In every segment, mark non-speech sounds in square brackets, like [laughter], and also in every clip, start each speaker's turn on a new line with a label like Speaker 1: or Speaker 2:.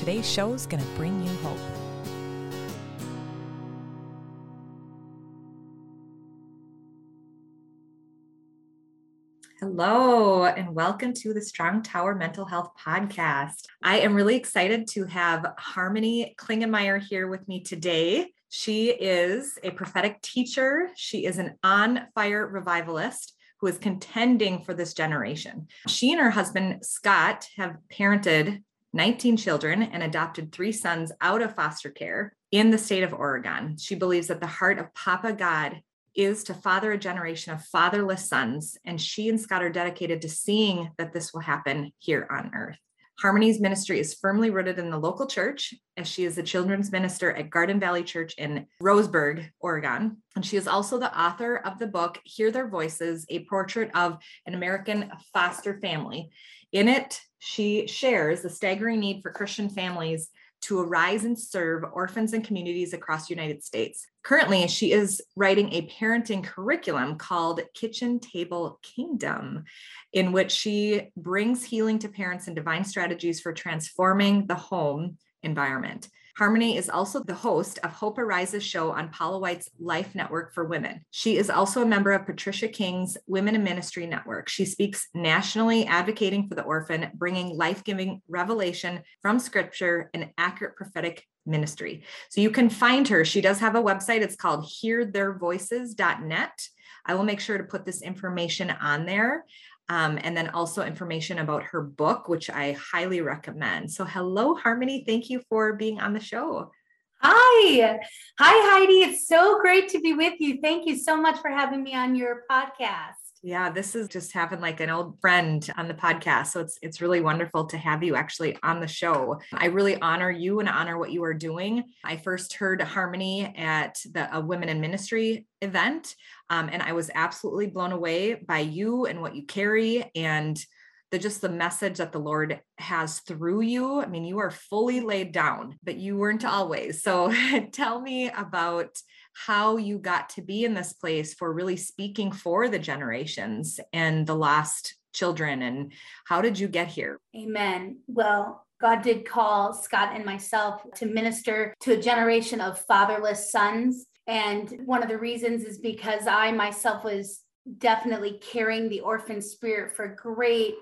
Speaker 1: today's show is going to bring you hope. Hello, and welcome to the Strong Tower Mental Health Podcast. I am really excited to have Harmony Klingenmeyer here with me today. She is a prophetic teacher, she is an on fire revivalist who is contending for this generation. She and her husband, Scott, have parented 19 children and adopted three sons out of foster care in the state of Oregon. She believes that the heart of Papa God is to father a generation of fatherless sons, and she and Scott are dedicated to seeing that this will happen here on earth. Harmony's ministry is firmly rooted in the local church, as she is the children's minister at Garden Valley Church in Roseburg, Oregon. And she is also the author of the book, Hear Their Voices A Portrait of an American Foster Family. In it, she shares the staggering need for Christian families to arise and serve orphans and communities across the United States. Currently, she is writing a parenting curriculum called Kitchen Table Kingdom, in which she brings healing to parents and divine strategies for transforming the home environment. Harmony is also the host of Hope Arises show on Paula White's Life Network for Women. She is also a member of Patricia King's Women in Ministry Network. She speaks nationally advocating for the orphan, bringing life giving revelation from scripture and accurate prophetic ministry. So you can find her. She does have a website. It's called heartheirvoices.net. I will make sure to put this information on there. Um, and then also information about her book, which I highly recommend. So, hello, Harmony. Thank you for being on the show.
Speaker 2: Hi. Hi, Heidi. It's so great to be with you. Thank you so much for having me on your podcast.
Speaker 1: Yeah, this is just having like an old friend on the podcast. So it's it's really wonderful to have you actually on the show. I really honor you and honor what you are doing. I first heard Harmony at the a Women in Ministry event, um, and I was absolutely blown away by you and what you carry and the just the message that the Lord has through you. I mean, you are fully laid down, but you weren't always. So [laughs] tell me about how you got to be in this place for really speaking for the generations and the lost children and how did you get here?
Speaker 2: Amen. Well, God did call Scott and myself to minister to a generation of fatherless sons. And one of the reasons is because I myself was definitely carrying the orphan spirit for great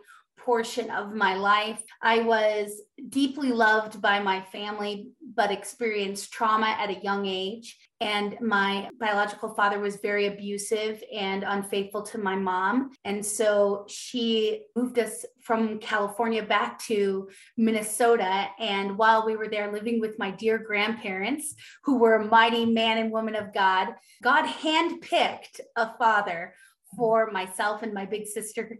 Speaker 2: portion of my life. I was deeply loved by my family, but experienced trauma at a young age. And my biological father was very abusive and unfaithful to my mom. And so she moved us from California back to Minnesota. And while we were there living with my dear grandparents, who were a mighty man and woman of God, God handpicked a father for myself and my big sister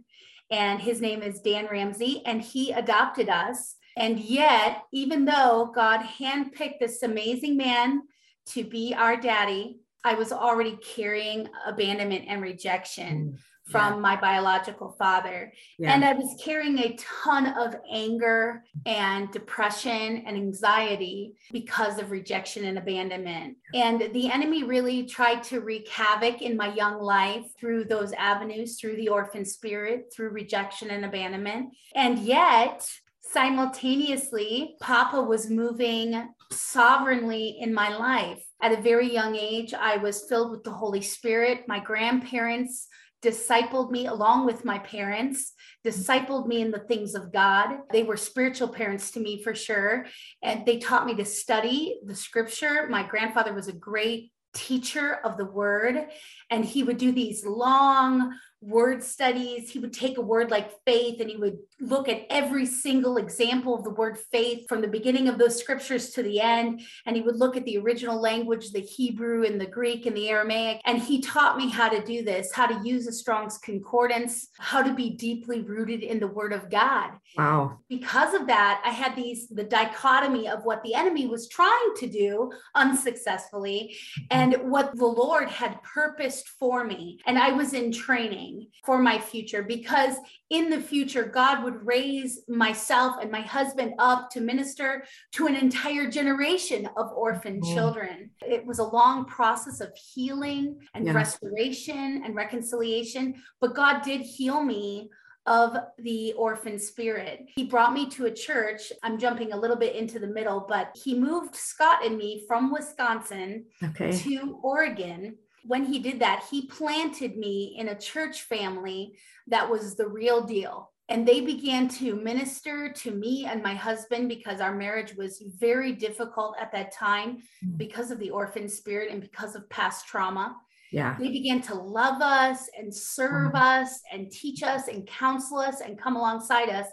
Speaker 2: and his name is Dan Ramsey, and he adopted us. And yet, even though God handpicked this amazing man to be our daddy, I was already carrying abandonment and rejection. Mm. From yeah. my biological father. Yeah. And I was carrying a ton of anger and depression and anxiety because of rejection and abandonment. And the enemy really tried to wreak havoc in my young life through those avenues, through the orphan spirit, through rejection and abandonment. And yet, simultaneously, Papa was moving sovereignly in my life. At a very young age, I was filled with the Holy Spirit. My grandparents discipled me along with my parents, discipled me in the things of God. They were spiritual parents to me for sure. And they taught me to study the scripture. My grandfather was a great teacher of the word and he would do these long word studies. He would take a word like faith and he would look at every single example of the word faith from the beginning of those scriptures to the end. And he would look at the original language, the Hebrew and the Greek and the Aramaic. And he taught me how to do this, how to use a Strong's Concordance, how to be deeply rooted in the word of God.
Speaker 1: Wow.
Speaker 2: Because of that, I had these the dichotomy of what the enemy was trying to do unsuccessfully and what the Lord had purposed for me. And I was in training for my future because in the future, God would raise myself and my husband up to minister to an entire generation of orphan mm-hmm. children. It was a long process of healing and yeah. restoration and reconciliation, but God did heal me of the orphan spirit. He brought me to a church. I'm jumping a little bit into the middle, but he moved Scott and me from Wisconsin okay. to Oregon. When he did that, he planted me in a church family that was the real deal. And they began to minister to me and my husband because our marriage was very difficult at that time mm. because of the orphan spirit and because of past trauma.
Speaker 1: Yeah.
Speaker 2: They began to love us and serve mm-hmm. us and teach us and counsel us and come alongside us.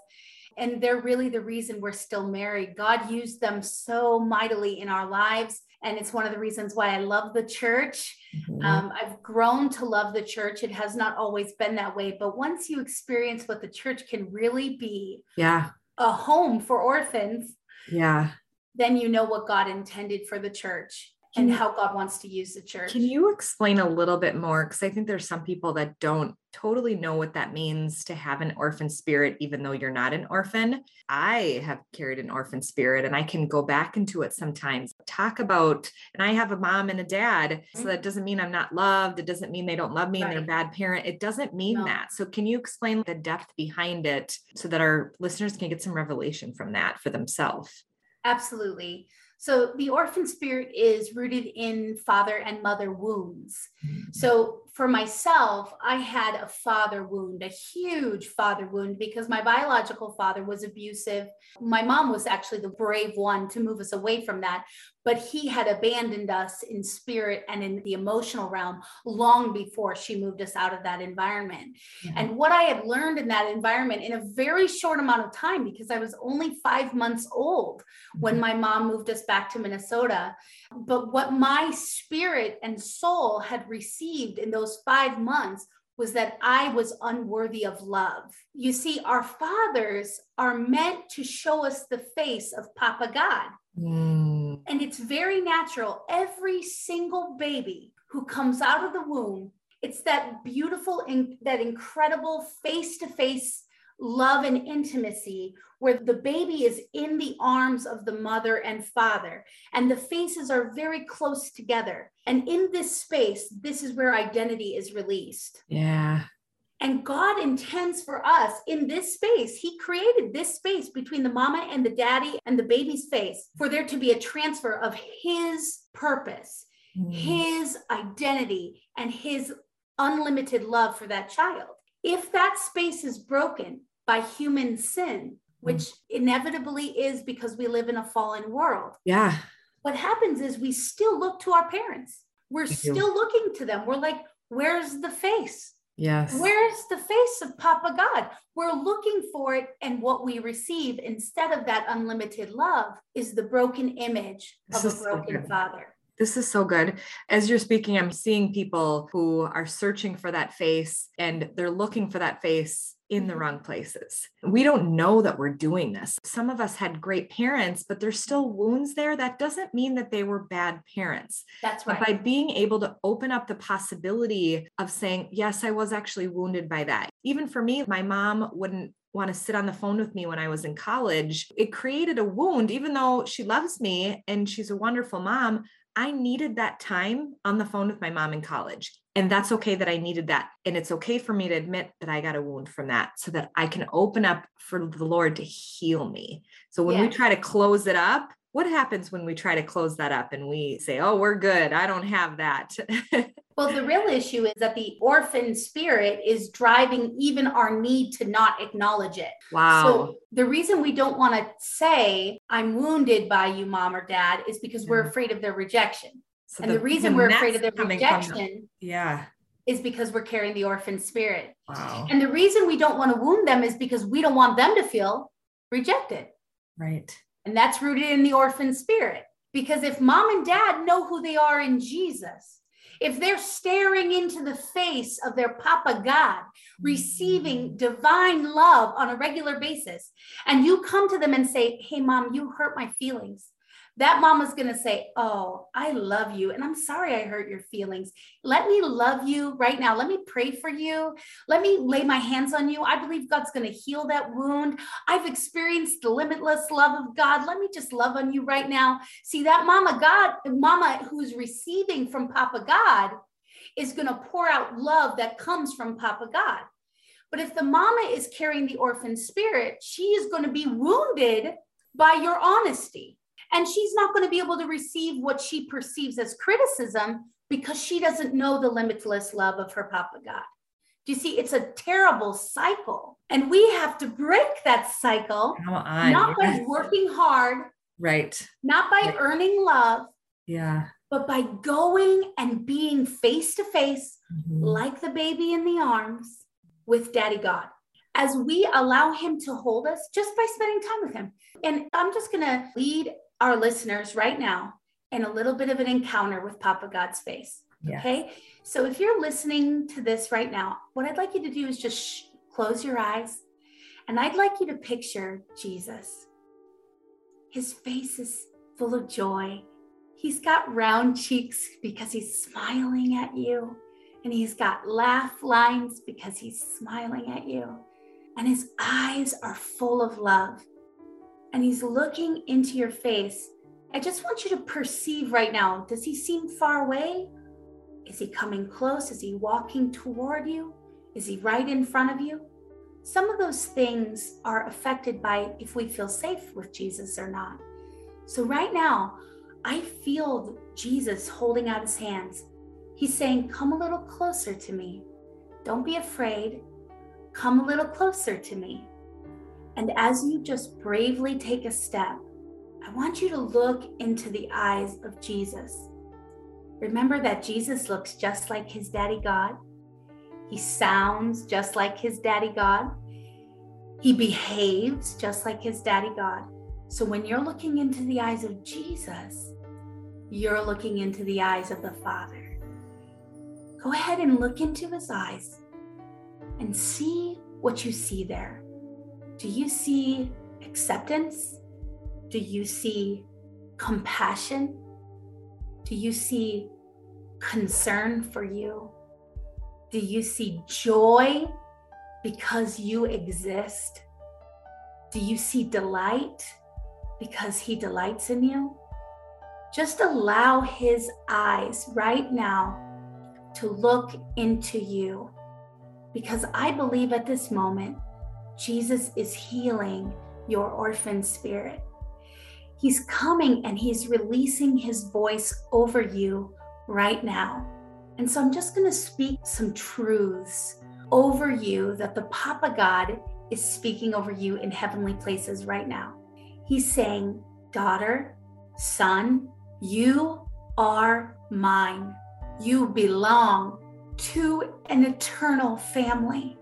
Speaker 2: And they're really the reason we're still married. God used them so mightily in our lives. And it's one of the reasons why I love the church. Mm-hmm. Um, I've grown to love the church. It has not always been that way. But once you experience what the church can really be,
Speaker 1: yeah,
Speaker 2: a home for orphans,
Speaker 1: yeah,
Speaker 2: then you know what God intended for the church and how God wants to use the church.
Speaker 1: Can you explain a little bit more? Because I think there's some people that don't totally know what that means to have an orphan spirit, even though you're not an orphan. I have carried an orphan spirit and I can go back into it sometimes. Talk about, and I have a mom and a dad. Mm-hmm. So that doesn't mean I'm not loved. It doesn't mean they don't love me right. and they're a bad parent. It doesn't mean no. that. So can you explain the depth behind it so that our listeners can get some revelation from that for themselves?
Speaker 2: Absolutely. So the orphan spirit is rooted in father and mother wounds. Mm-hmm. So for myself, I had a father wound, a huge father wound, because my biological father was abusive. My mom was actually the brave one to move us away from that, but he had abandoned us in spirit and in the emotional realm long before she moved us out of that environment. Mm-hmm. And what I had learned in that environment in a very short amount of time, because I was only five months old when mm-hmm. my mom moved us back to Minnesota, but what my spirit and soul had received in those five months was that I was unworthy of love. You see, our fathers are meant to show us the face of Papa God. Mm. And it's very natural. Every single baby who comes out of the womb, it's that beautiful, and that incredible face to face love and intimacy where the baby is in the arms of the mother and father and the faces are very close together and in this space this is where identity is released
Speaker 1: yeah
Speaker 2: and God intends for us in this space, He created this space between the mama and the daddy and the baby's face for there to be a transfer of His purpose, mm. His identity, and His unlimited love for that child. If that space is broken by human sin, which mm. inevitably is because we live in a fallen world.
Speaker 1: Yeah.
Speaker 2: What happens is we still look to our parents. We're still looking to them. We're like, where's the face?
Speaker 1: Yes.
Speaker 2: Where's the face of Papa God? We're looking for it, and what we receive instead of that unlimited love is the broken image of a broken so father.
Speaker 1: This is so good. As you're speaking, I'm seeing people who are searching for that face and they're looking for that face in the mm-hmm. wrong places. We don't know that we're doing this. Some of us had great parents, but there's still wounds there. That doesn't mean that they were bad parents.
Speaker 2: That's right.
Speaker 1: But by being able to open up the possibility of saying, yes, I was actually wounded by that. Even for me, my mom wouldn't want to sit on the phone with me when I was in college. It created a wound, even though she loves me and she's a wonderful mom. I needed that time on the phone with my mom in college. And that's okay that I needed that. And it's okay for me to admit that I got a wound from that so that I can open up for the Lord to heal me. So when yeah. we try to close it up, what happens when we try to close that up and we say, oh, we're good. I don't have that. [laughs]
Speaker 2: well, the real issue is that the orphan spirit is driving even our need to not acknowledge it.
Speaker 1: Wow.
Speaker 2: So the reason we don't want to say, I'm wounded by you, mom or dad, is because we're mm. afraid of their rejection. So and the, the reason we're afraid of their rejection
Speaker 1: yeah
Speaker 2: is because we're carrying the orphan spirit.
Speaker 1: Wow.
Speaker 2: And the reason we don't want to wound them is because we don't want them to feel rejected.
Speaker 1: Right.
Speaker 2: And that's rooted in the orphan spirit. Because if mom and dad know who they are in Jesus, if they're staring into the face of their Papa God, receiving divine love on a regular basis, and you come to them and say, Hey, mom, you hurt my feelings that mama's going to say, Oh, I love you. And I'm sorry I hurt your feelings. Let me love you right now. Let me pray for you. Let me lay my hands on you. I believe God's going to heal that wound. I've experienced the limitless love of God. Let me just love on you right now. See, that mama God, mama who's receiving from Papa God is going to pour out love that comes from Papa God. But if the mama is carrying the orphan spirit, she is going to be wounded by your honesty. And she's not going to be able to receive what she perceives as criticism because she doesn't know the limitless love of her Papa God. Do you see? It's a terrible cycle. And we have to break that cycle, not by working hard,
Speaker 1: right?
Speaker 2: Not by right. earning love,
Speaker 1: yeah,
Speaker 2: but by going and being face to face, mm-hmm. like the baby in the arms with Daddy God. As we allow Him to hold us just by spending time with Him. And I'm just going to lead our listeners right now in a little bit of an encounter with Papa God's face. Yes. Okay. So if you're listening to this right now, what I'd like you to do is just sh- close your eyes and I'd like you to picture Jesus. His face is full of joy. He's got round cheeks because he's smiling at you. And he's got laugh lines because he's smiling at you. And his eyes are full of love and he's looking into your face. I just want you to perceive right now does he seem far away? Is he coming close? Is he walking toward you? Is he right in front of you? Some of those things are affected by if we feel safe with Jesus or not. So, right now, I feel Jesus holding out his hands. He's saying, Come a little closer to me. Don't be afraid. Come a little closer to me. And as you just bravely take a step, I want you to look into the eyes of Jesus. Remember that Jesus looks just like his daddy God. He sounds just like his daddy God. He behaves just like his daddy God. So when you're looking into the eyes of Jesus, you're looking into the eyes of the Father. Go ahead and look into his eyes and see what you see there. Do you see acceptance? Do you see compassion? Do you see concern for you? Do you see joy because you exist? Do you see delight because he delights in you? Just allow his eyes right now to look into you because I believe at this moment Jesus is healing your orphan spirit. He's coming and he's releasing his voice over you right now. And so I'm just going to speak some truths over you that the Papa God is speaking over you in heavenly places right now. He's saying, Daughter, son, you are mine. You belong to an eternal family.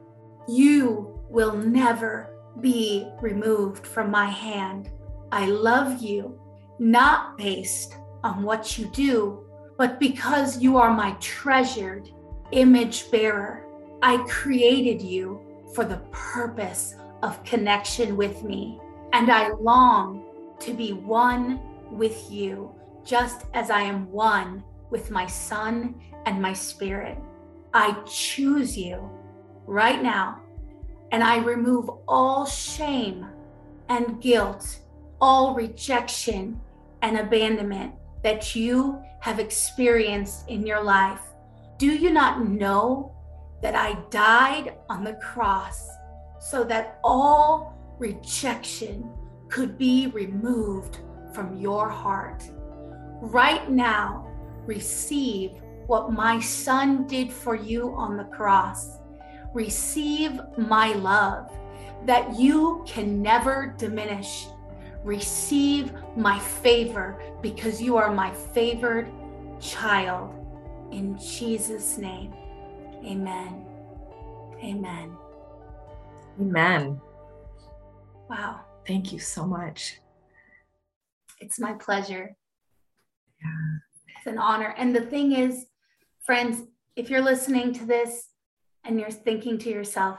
Speaker 2: You will never be removed from my hand. I love you, not based on what you do, but because you are my treasured image bearer. I created you for the purpose of connection with me, and I long to be one with you, just as I am one with my Son and my Spirit. I choose you right now and I remove all shame and guilt, all rejection and abandonment that you have experienced in your life. Do you not know that I died on the cross so that all rejection could be removed from your heart? Right now, receive what my son did for you on the cross receive my love that you can never diminish. Receive my favor because you are my favored child. In Jesus' name, Amen. Amen.
Speaker 1: Amen.
Speaker 2: Wow.
Speaker 1: Thank you so much.
Speaker 2: It's my pleasure.
Speaker 1: Yeah.
Speaker 2: It's an honor. And the thing is, friends, if you're listening to this and you're thinking to yourself,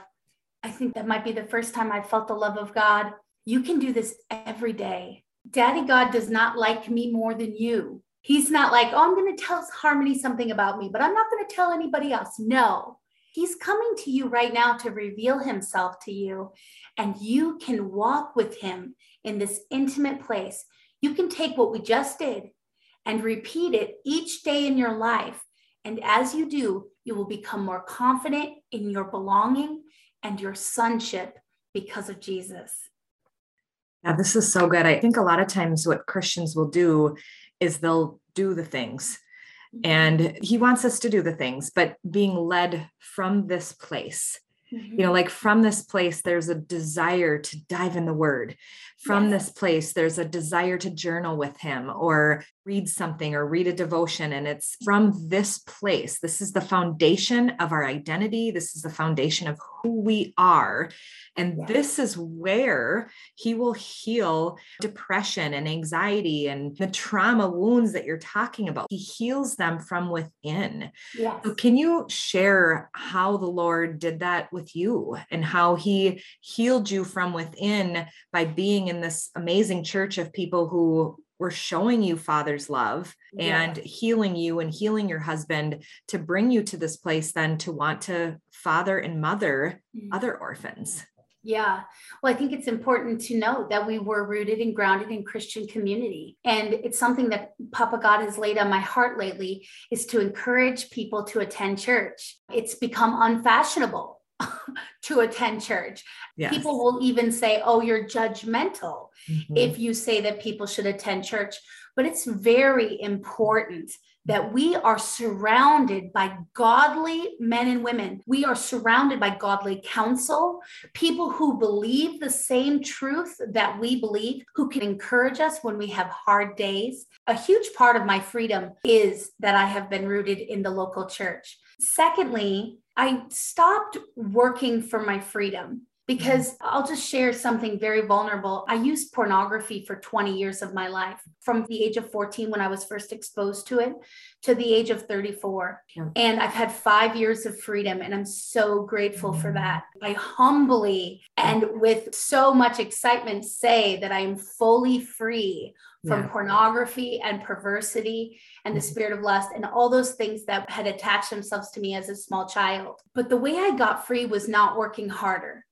Speaker 2: I think that might be the first time I felt the love of God. You can do this every day. Daddy God does not like me more than you. He's not like, oh, I'm going to tell Harmony something about me, but I'm not going to tell anybody else. No, he's coming to you right now to reveal himself to you. And you can walk with him in this intimate place. You can take what we just did and repeat it each day in your life. And as you do, you will become more confident in your belonging and your sonship because of Jesus.
Speaker 1: Yeah, this is so good. I think a lot of times what Christians will do is they'll do the things. Mm-hmm. And he wants us to do the things, but being led from this place. Mm-hmm. You know, like from this place, there's a desire to dive in the word. From yes. this place, there's a desire to journal with him or read something or read a devotion. And it's from this place. This is the foundation of our identity. This is the foundation of who we are. And yes. this is where he will heal depression and anxiety and the trauma wounds that you're talking about. He heals them from within. Yes. So, can you share how the Lord did that with you and how he healed you from within by being in this amazing church of people who we're showing you father's love and healing you and healing your husband to bring you to this place then to want to father and mother mm-hmm. other orphans
Speaker 2: yeah. Well, I think it's important to note that we were rooted and grounded in Christian community. And it's something that Papa God has laid on my heart lately is to encourage people to attend church. It's become unfashionable [laughs] to attend church. Yes. People will even say, oh, you're judgmental mm-hmm. if you say that people should attend church. But it's very important that we are surrounded by godly men and women. We are surrounded by godly counsel, people who believe the same truth that we believe, who can encourage us when we have hard days. A huge part of my freedom is that I have been rooted in the local church. Secondly, I stopped working for my freedom because I'll just share something very vulnerable. I used pornography for 20 years of my life, from the age of 14 when I was first exposed to it to the age of 34. Yeah. And I've had five years of freedom, and I'm so grateful for mm. that. I humbly and with so much excitement say that I am fully free from yeah. pornography and perversity and the mm-hmm. spirit of lust and all those things that had attached themselves to me as a small child. But the way I got free was not working harder.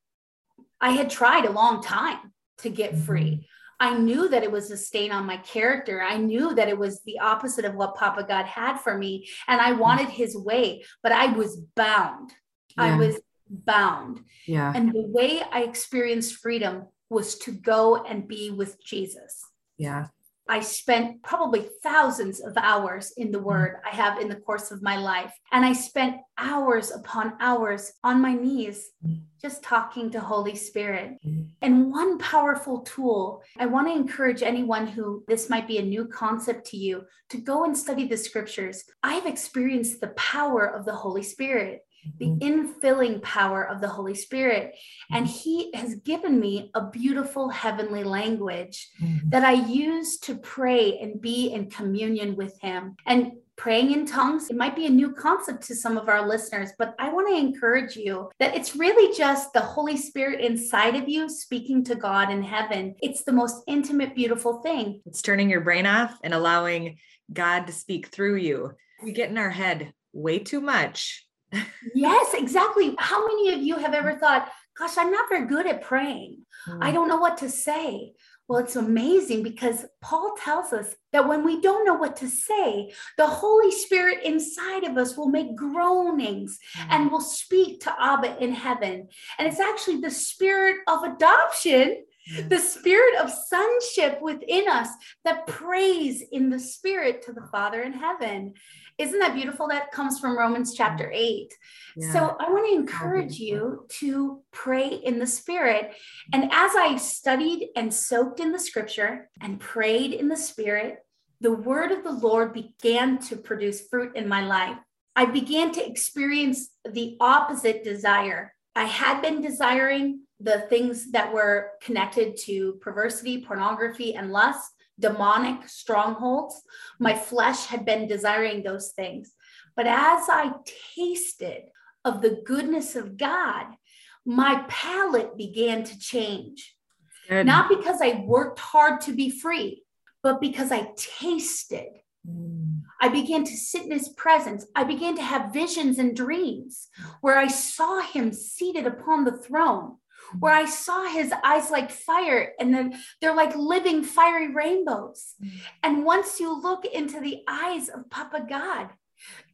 Speaker 2: I had tried a long time to get free. Mm-hmm. I knew that it was a stain on my character. I knew that it was the opposite of what Papa God had for me. And I wanted his way, but I was bound. Yeah. I was bound.
Speaker 1: Yeah.
Speaker 2: And the way I experienced freedom was to go and be with Jesus.
Speaker 1: Yeah.
Speaker 2: I spent probably thousands of hours in the mm-hmm. word I have in the course of my life. And I spent hours upon hours on my knees mm-hmm. just talking to Holy Spirit. Mm-hmm. And one powerful tool, I want to encourage anyone who this might be a new concept to you to go and study the scriptures. I've experienced the power of the Holy Spirit the mm-hmm. infilling power of the Holy Spirit. And mm-hmm. He has given me a beautiful heavenly language mm-hmm. that I use to pray and be in communion with Him. And praying in tongues, it might be a new concept to some of our listeners, but I want to encourage you that it's really just the Holy Spirit inside of you speaking to God in heaven. It's the most intimate, beautiful thing.
Speaker 1: It's turning your brain off and allowing God to speak through you. We get in our head way too much
Speaker 2: yes, exactly. How many of you have ever thought, gosh, I'm not very good at praying. Mm. I don't know what to say. Well, it's amazing because Paul tells us that when we don't know what to say, the Holy Spirit inside of us will make groanings mm. and will speak to Abba in heaven. And it's actually the spirit of adoption the spirit of sonship within us that prays in the spirit to the Father in heaven. Isn't that beautiful? That comes from Romans chapter mm. 8. Yeah. So I want to encourage you to pray in the spirit. And as I studied and soaked in the scripture and prayed in the spirit, the word of the Lord began to produce fruit in my life. I began to experience the opposite desire. I had been desiring the things that were connected to perversity, pornography, and lust, demonic strongholds. My flesh had been desiring those things. But as I tasted of the goodness of God, my palate began to change. Good. Not because I worked hard to be free, but because I tasted. Mm. I began to sit in his presence. I began to have visions and dreams where I saw him seated upon the throne, where I saw his eyes like fire and then they're like living fiery rainbows. Mm. And once you look into the eyes of Papa God,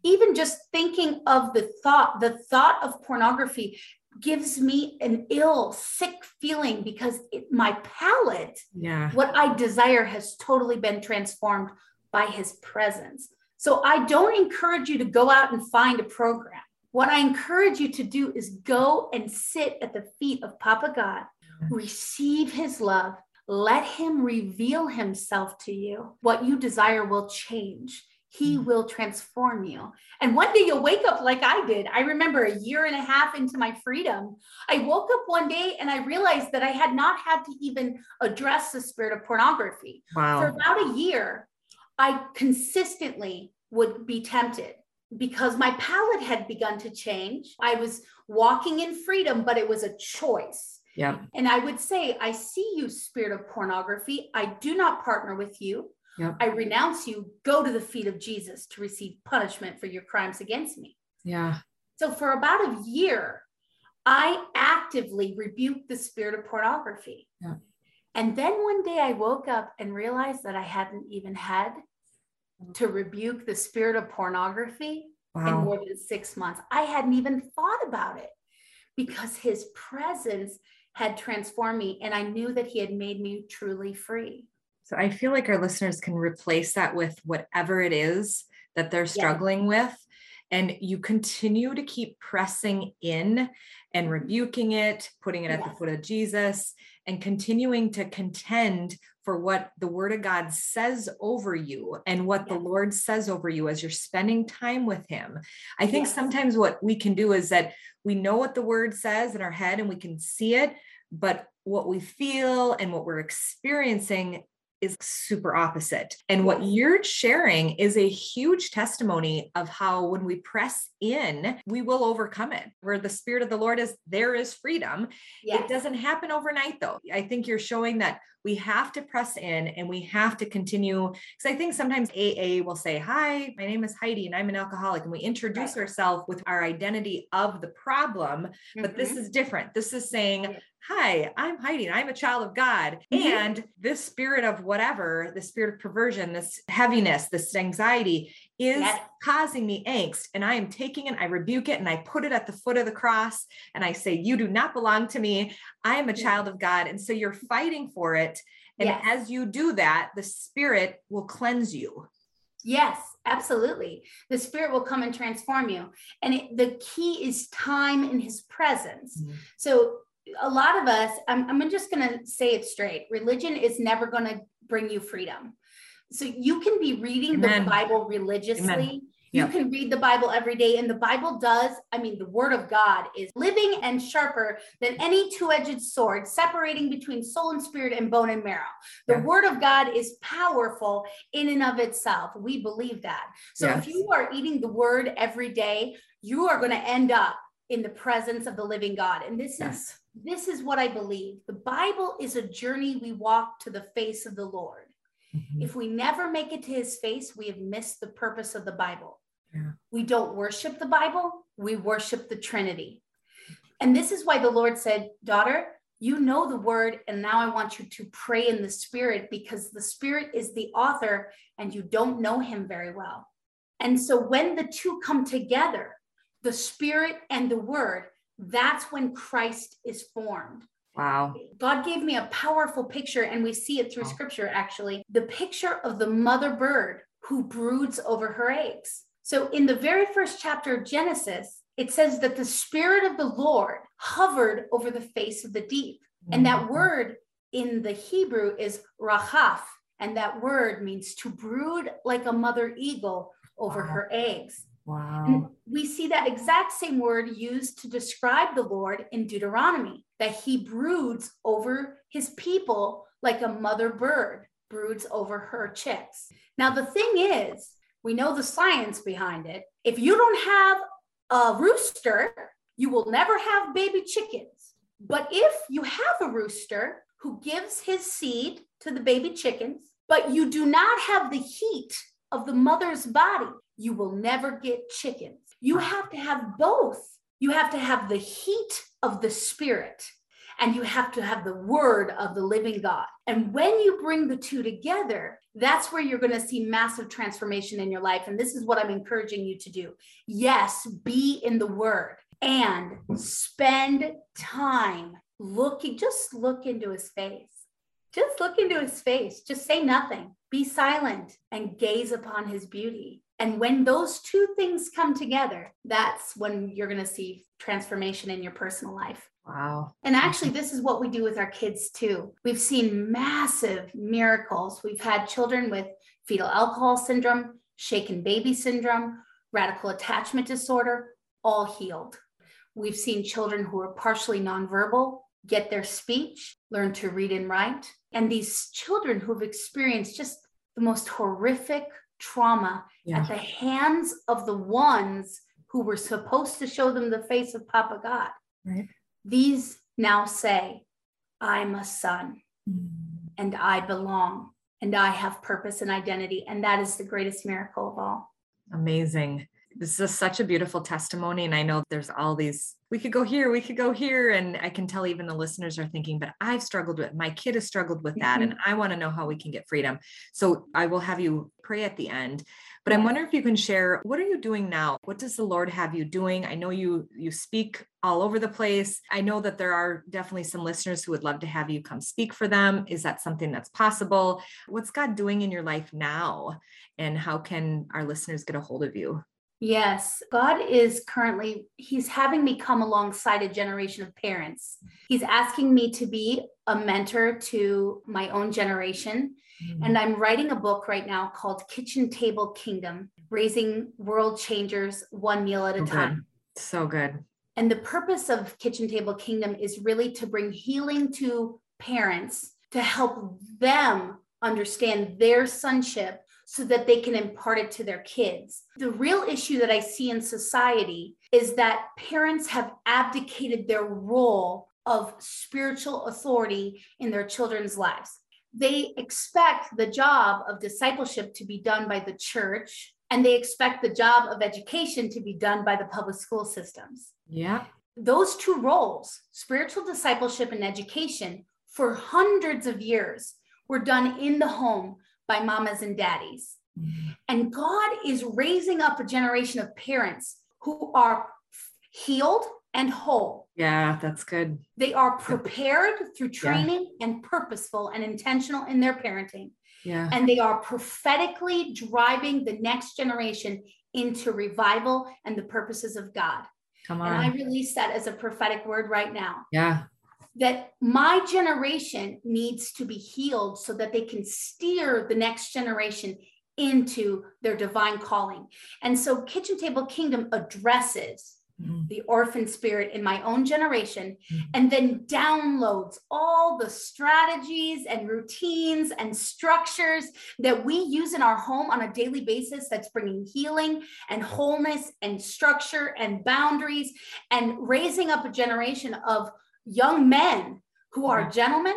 Speaker 2: even just thinking of the thought, the thought of pornography gives me an ill, sick feeling because it, my palate, yeah. what I desire, has totally been transformed by his presence. So I don't encourage you to go out and find a program. What I encourage you to do is go and sit at the feet of Papa God, receive his love, let him reveal himself to you. What you desire will change. He mm. will transform you. And one day you'll wake up like I did. I remember a year and a half into my freedom, I woke up one day and I realized that I had not had to even address the spirit of pornography. Wow. For about a year, I consistently would be tempted because my palate had begun to change. I was walking in freedom, but it was a choice.
Speaker 1: Yeah.
Speaker 2: And I would say, I see you, spirit of pornography. I do not partner with you. Yep. I renounce you. Go to the feet of Jesus to receive punishment for your crimes against me.
Speaker 1: Yeah.
Speaker 2: So for about a year, I actively rebuked the spirit of pornography. Yeah. And then one day I woke up and realized that I hadn't even had to rebuke the spirit of pornography wow. in more than six months. I hadn't even thought about it because his presence had transformed me and I knew that he had made me truly free.
Speaker 1: So I feel like our listeners can replace that with whatever it is that they're struggling yeah. with. And you continue to keep pressing in and rebuking it, putting it at the foot of Jesus, and continuing to contend for what the word of God says over you and what the Lord says over you as you're spending time with him. I think yes. sometimes what we can do is that we know what the word says in our head and we can see it, but what we feel and what we're experiencing is super opposite. And what you're sharing is a huge testimony of how when we press in, we will overcome it. Where the spirit of the Lord is, there is freedom. Yes. It doesn't happen overnight though. I think you're showing that we have to press in and we have to continue because I think sometimes AA will say, "Hi, my name is Heidi and I'm an alcoholic." And we introduce right. ourselves with our identity of the problem, mm-hmm. but this mm-hmm. is different. This is saying, hi, I'm Heidi, I'm a child of God. Mm-hmm. And this spirit of whatever, the spirit of perversion, this heaviness, this anxiety is yes. causing me angst. And I am taking it, I rebuke it, and I put it at the foot of the cross. And I say, You do not belong to me. I am a child of God. And so you're fighting for it. And yes. as you do that, the spirit will cleanse you.
Speaker 2: Yes, absolutely. The spirit will come and transform you. And it, the key is time in his presence. Mm-hmm. So a lot of us, I'm, I'm just going to say it straight religion is never going to bring you freedom. So you can be reading Amen. the Bible religiously. Amen. You yep. can read the Bible every day, and the Bible does. I mean, the Word of God is living and sharper than any two edged sword, separating between soul and spirit and bone and marrow. The yeah. Word of God is powerful in and of itself. We believe that. So yes. if you are eating the Word every day, you are going to end up in the presence of the living God. And this yes. is this is what I believe. The Bible is a journey we walk to the face of the Lord. Mm-hmm. If we never make it to his face, we have missed the purpose of the Bible. Yeah. We don't worship the Bible, we worship the Trinity. And this is why the Lord said, Daughter, you know the word, and now I want you to pray in the spirit because the spirit is the author and you don't know him very well. And so when the two come together, the spirit and the word, that's when Christ is formed.
Speaker 1: Wow.
Speaker 2: God gave me a powerful picture, and we see it through wow. scripture actually the picture of the mother bird who broods over her eggs. So, in the very first chapter of Genesis, it says that the Spirit of the Lord hovered over the face of the deep. Mm-hmm. And that mm-hmm. word in the Hebrew is rahaf. And that word means to brood like a mother eagle over wow. her eggs.
Speaker 1: Wow.
Speaker 2: We see that exact same word used to describe the Lord in Deuteronomy that he broods over his people like a mother bird broods over her chicks. Now, the thing is, we know the science behind it. If you don't have a rooster, you will never have baby chickens. But if you have a rooster who gives his seed to the baby chickens, but you do not have the heat of the mother's body, you will never get chickens. You have to have both. You have to have the heat of the spirit and you have to have the word of the living God. And when you bring the two together, that's where you're going to see massive transformation in your life. And this is what I'm encouraging you to do. Yes, be in the word and spend time looking, just look into his face. Just look into his face. Just say nothing. Be silent and gaze upon his beauty. And when those two things come together, that's when you're going to see transformation in your personal life.
Speaker 1: Wow.
Speaker 2: And actually, this is what we do with our kids too. We've seen massive miracles. We've had children with fetal alcohol syndrome, shaken baby syndrome, radical attachment disorder, all healed. We've seen children who are partially nonverbal get their speech, learn to read and write. And these children who've experienced just the most horrific trauma yeah. at the hands of the ones who were supposed to show them the face of Papa God.
Speaker 1: Right.
Speaker 2: These now say, I'm a son mm. and I belong and I have purpose and identity. And that is the greatest miracle of all.
Speaker 1: Amazing. This is such a beautiful testimony. And I know there's all these, we could go here, we could go here. And I can tell even the listeners are thinking, but I've struggled with, my kid has struggled with that. Mm-hmm. And I want to know how we can get freedom. So I will have you pray at the end. But I'm wondering if you can share what are you doing now? What does the Lord have you doing? I know you you speak all over the place. I know that there are definitely some listeners who would love to have you come speak for them. Is that something that's possible? What's God doing in your life now? And how can our listeners get a hold of you?
Speaker 2: Yes, God is currently, He's having me come alongside a generation of parents. He's asking me to be a mentor to my own generation. Mm-hmm. And I'm writing a book right now called Kitchen Table Kingdom Raising World Changers One Meal at a
Speaker 1: so
Speaker 2: Time.
Speaker 1: So good.
Speaker 2: And the purpose of Kitchen Table Kingdom is really to bring healing to parents to help them understand their sonship so that they can impart it to their kids. The real issue that I see in society is that parents have abdicated their role of spiritual authority in their children's lives they expect the job of discipleship to be done by the church and they expect the job of education to be done by the public school systems.
Speaker 1: Yeah.
Speaker 2: Those two roles, spiritual discipleship and education, for hundreds of years were done in the home by mamas and daddies. Mm-hmm. And God is raising up a generation of parents who are healed and whole.
Speaker 1: Yeah, that's good.
Speaker 2: They are prepared through training yeah. and purposeful and intentional in their parenting.
Speaker 1: Yeah.
Speaker 2: And they are prophetically driving the next generation into revival and the purposes of God.
Speaker 1: Come on.
Speaker 2: And I release that as a prophetic word right now.
Speaker 1: Yeah.
Speaker 2: That my generation needs to be healed so that they can steer the next generation into their divine calling. And so Kitchen Table Kingdom addresses Mm-hmm. the orphan spirit in my own generation, mm-hmm. and then downloads all the strategies and routines and structures that we use in our home on a daily basis that's bringing healing and wholeness and structure and boundaries and raising up a generation of young men who are mm-hmm. gentlemen,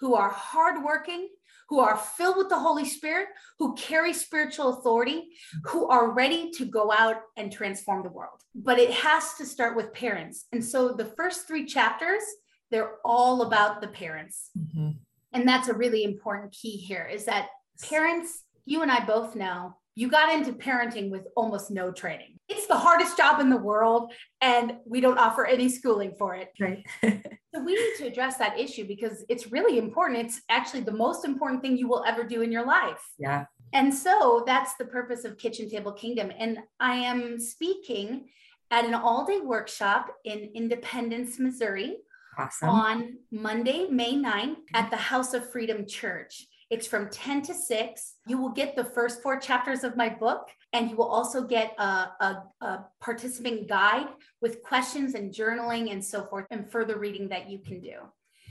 Speaker 2: who are hardworking, who are filled with the Holy Spirit, who carry spiritual authority, who are ready to go out and transform the world. But it has to start with parents. And so the first three chapters, they're all about the parents. Mm-hmm. And that's a really important key here is that parents, you and I both know, you got into parenting with almost no training. It's the hardest job in the world, and we don't offer any schooling for it.
Speaker 1: Right. [laughs]
Speaker 2: so we need to address that issue because it's really important. It's actually the most important thing you will ever do in your life.
Speaker 1: Yeah.
Speaker 2: And so that's the purpose of Kitchen Table Kingdom. And I am speaking at an all day workshop in Independence, Missouri
Speaker 1: awesome.
Speaker 2: on Monday, May 9th at the House of Freedom Church. It's from 10 to 6. You will get the first four chapters of my book And you will also get a, a, a, participant guide with questions and journaling and so forth, and further reading that you can do.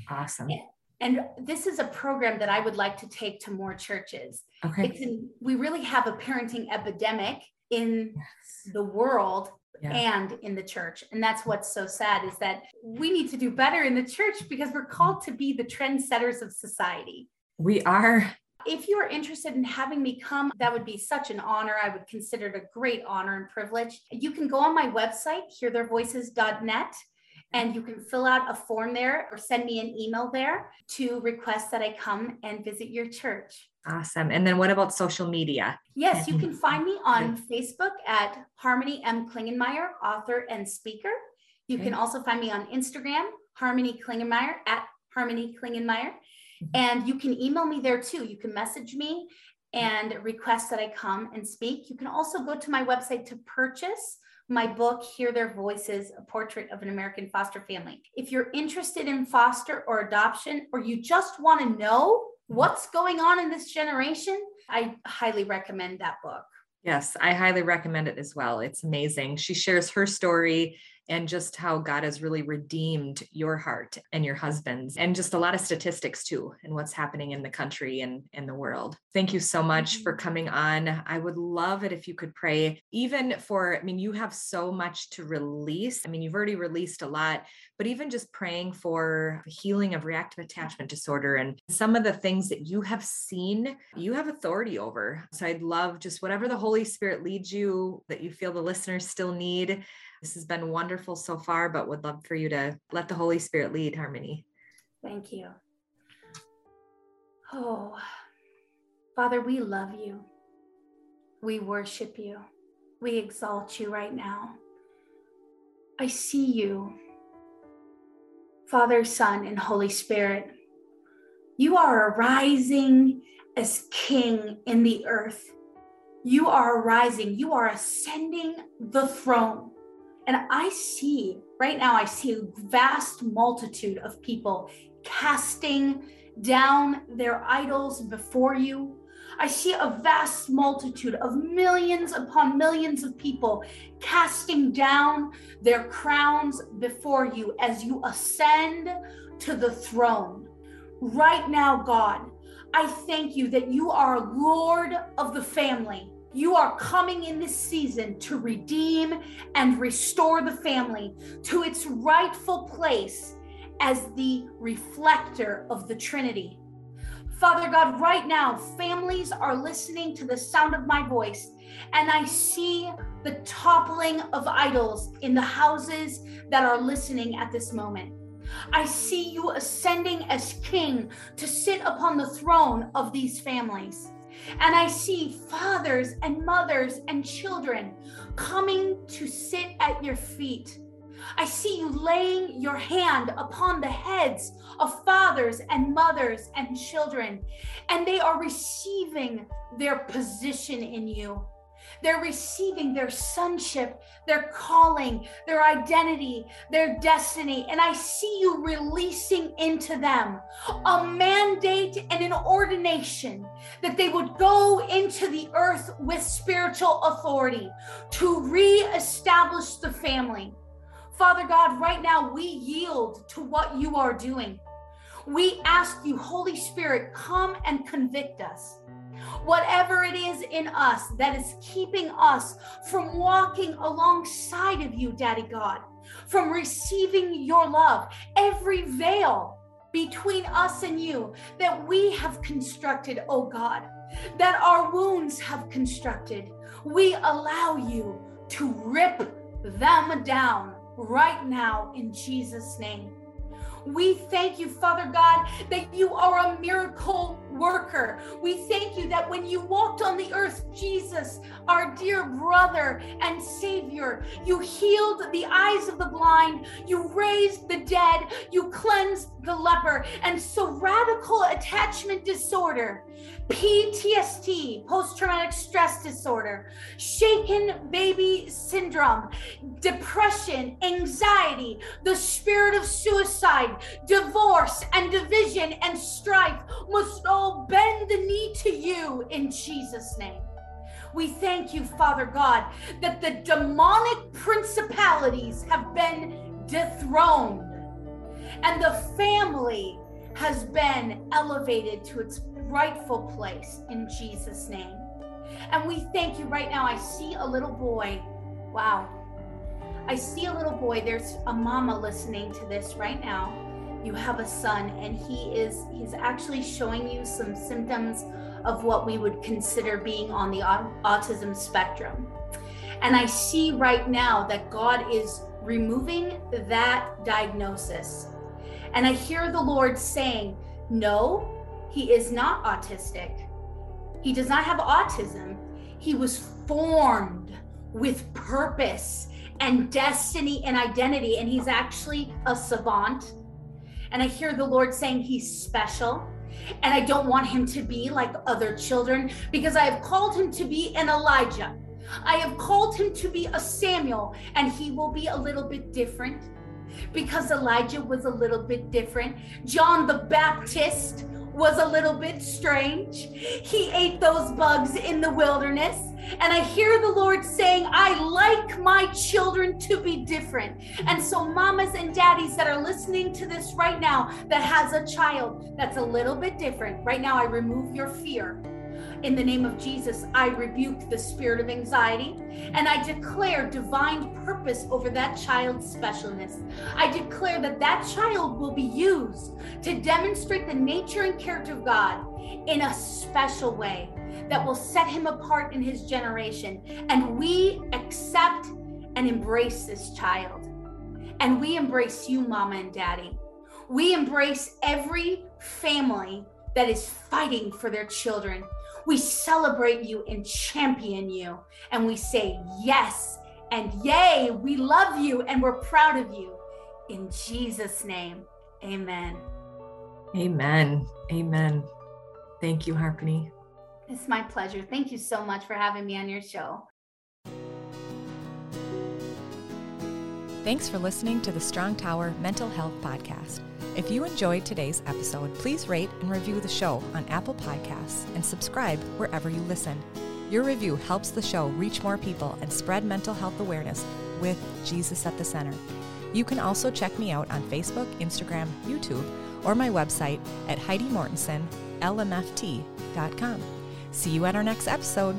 Speaker 1: Awesome.
Speaker 2: And this is a program that I would like to take to more churches. Okay. In, we really have a parenting epidemic in yes. the world yeah. and in the church. And that's what's so sad is that we need to do better in the church because we're called to be the trendsetters of society.
Speaker 1: We are.
Speaker 2: If you are interested in having me come, that would be such an honor. I would consider it a great honor and privilege. You can go on my website, heartheirvoices.net, and you can fill out a form there or send me an email there to request that I come and visit your church.
Speaker 1: Awesome. And then what about social media?
Speaker 2: Yes, you mm-hmm. can find me on Facebook at Harmony M. Klingenmeyer, author and speaker. You can also find me on Instagram, Harmony Klingenmeyer at Harmony Klingenmeyer. [laughs] And you can email me there too. You can message me and request that I come and speak. You can also go to my website to purchase my book, Hear Their Voices A Portrait of an American Foster Family. If you're interested in foster or adoption, or you just want to know what's going on in this generation, I highly recommend that book.
Speaker 1: Yes, I highly recommend it as well. It's amazing. She shares her story and just how God has really redeemed your heart and your husband's, and just a lot of statistics too, and what's happening in the country and in the world. Thank you so much for mm-hmm. coming on. I would love it if you could pray, even for, I mean, you have so much to release. I mean, you've already released a lot, but even just praying for healing of reactive attachment disorder and some of the things that you have seen, you have authority over. So I'd love just whatever the Holy Spirit leads you that you feel the listeners still need this has been wonderful so far, but would love for you to let the Holy Spirit lead, Harmony.
Speaker 2: Thank you. Oh, Father, we love you. We worship you. We exalt you right now. I see you, Father, Son, and Holy Spirit. You are arising as King in the earth. You are arising. You are ascending the throne. And I see right now, I see a vast multitude of people casting down their idols before you. I see a vast multitude of millions upon millions of people casting down their crowns before you as you ascend to the throne. Right now, God, I thank you that you are Lord of the family you are coming in this season to redeem and restore the family to its rightful place as the reflector of the Trinity. Father God, right now, families are listening to the sound of my voice, and I see the toppling of idols in the houses that are listening at this moment. I see you ascending as king to sit upon the throne of these families. And I see fathers and mothers and children coming to sit at your feet. I see you laying your hand upon the heads of fathers and mothers and children, and they are receiving their position in you. They're receiving their sonship, their calling, their identity, their destiny. And I see you releasing into them a mandate and an ordination that they would go into the earth with spiritual authority to reestablish the family. Father God, right now we yield to what you are doing. We ask you, Holy Spirit, come and convict us whatever it is in us that is keeping us from walking alongside of you, Daddy God, from receiving your love, every veil between us and you that we have constructed, oh God, that our wounds have constructed, we allow you to rip them down right now in Jesus' name. We thank you, Father God, that you are a miracle worker. We thank you that when you walked on the earth, Jesus, our dear brother and Savior, you healed the eyes of the blind, you raised the dead, you cleansed the leper. And so, radical attachment disorder, PTSD, post traumatic stress disorder, shaken baby syndrome, depression, anxiety, the spirit of suicide, divorce, and division and strife must all bend the knee to you in Jesus' name. We thank you, Father God, that the demonic principalities have been dethroned and the family has been elevated to its rightful place in Jesus' name. And we thank you right now. I see a little boy. Wow. I see a little boy. There's a mama listening to this right now. You have a son, and he is, he's actually showing you some symptoms of what we would consider being on the autism spectrum. And I see right now that God is removing that diagnosis. And I hear the Lord saying, No, he is not autistic. He does not have autism. He was formed with purpose and destiny and identity. And he's actually a savant. And I hear the Lord saying he's special. And I don't want him to be like other children because I have called him to be an Elijah. I have called him to be a Samuel, and he will be a little bit different because Elijah was a little bit different. John the Baptist was a little bit strange. He ate those bugs in the wilderness. And I hear the Lord saying, I like my children to be different. And so, mamas and daddies that are listening to this right now that has a child that's a little bit different, right now, I remove your fear. In the name of Jesus, I rebuke the spirit of anxiety and I declare divine purpose over that child's specialness. I declare that that child will be used to demonstrate the nature and character of God in a special way that will set him apart in his generation. And we accept and embrace this child. And we embrace you, mama and daddy. We embrace every family that is fighting for their children. We celebrate you and champion you. And we say yes and yay. We love you and we're proud of you. In Jesus' name, amen.
Speaker 1: Amen. Amen. Thank you, Harmony.
Speaker 2: It's my pleasure. Thank you so much for having me on your show.
Speaker 1: Thanks for listening to the Strong Tower Mental Health Podcast. If you enjoyed today's episode, please rate and review the show on Apple Podcasts and subscribe wherever you listen. Your review helps the show reach more people and spread mental health awareness with Jesus at the center. You can also check me out on Facebook, Instagram, YouTube, or my website at HeidiMortensonLMFT.com. See you at our next episode.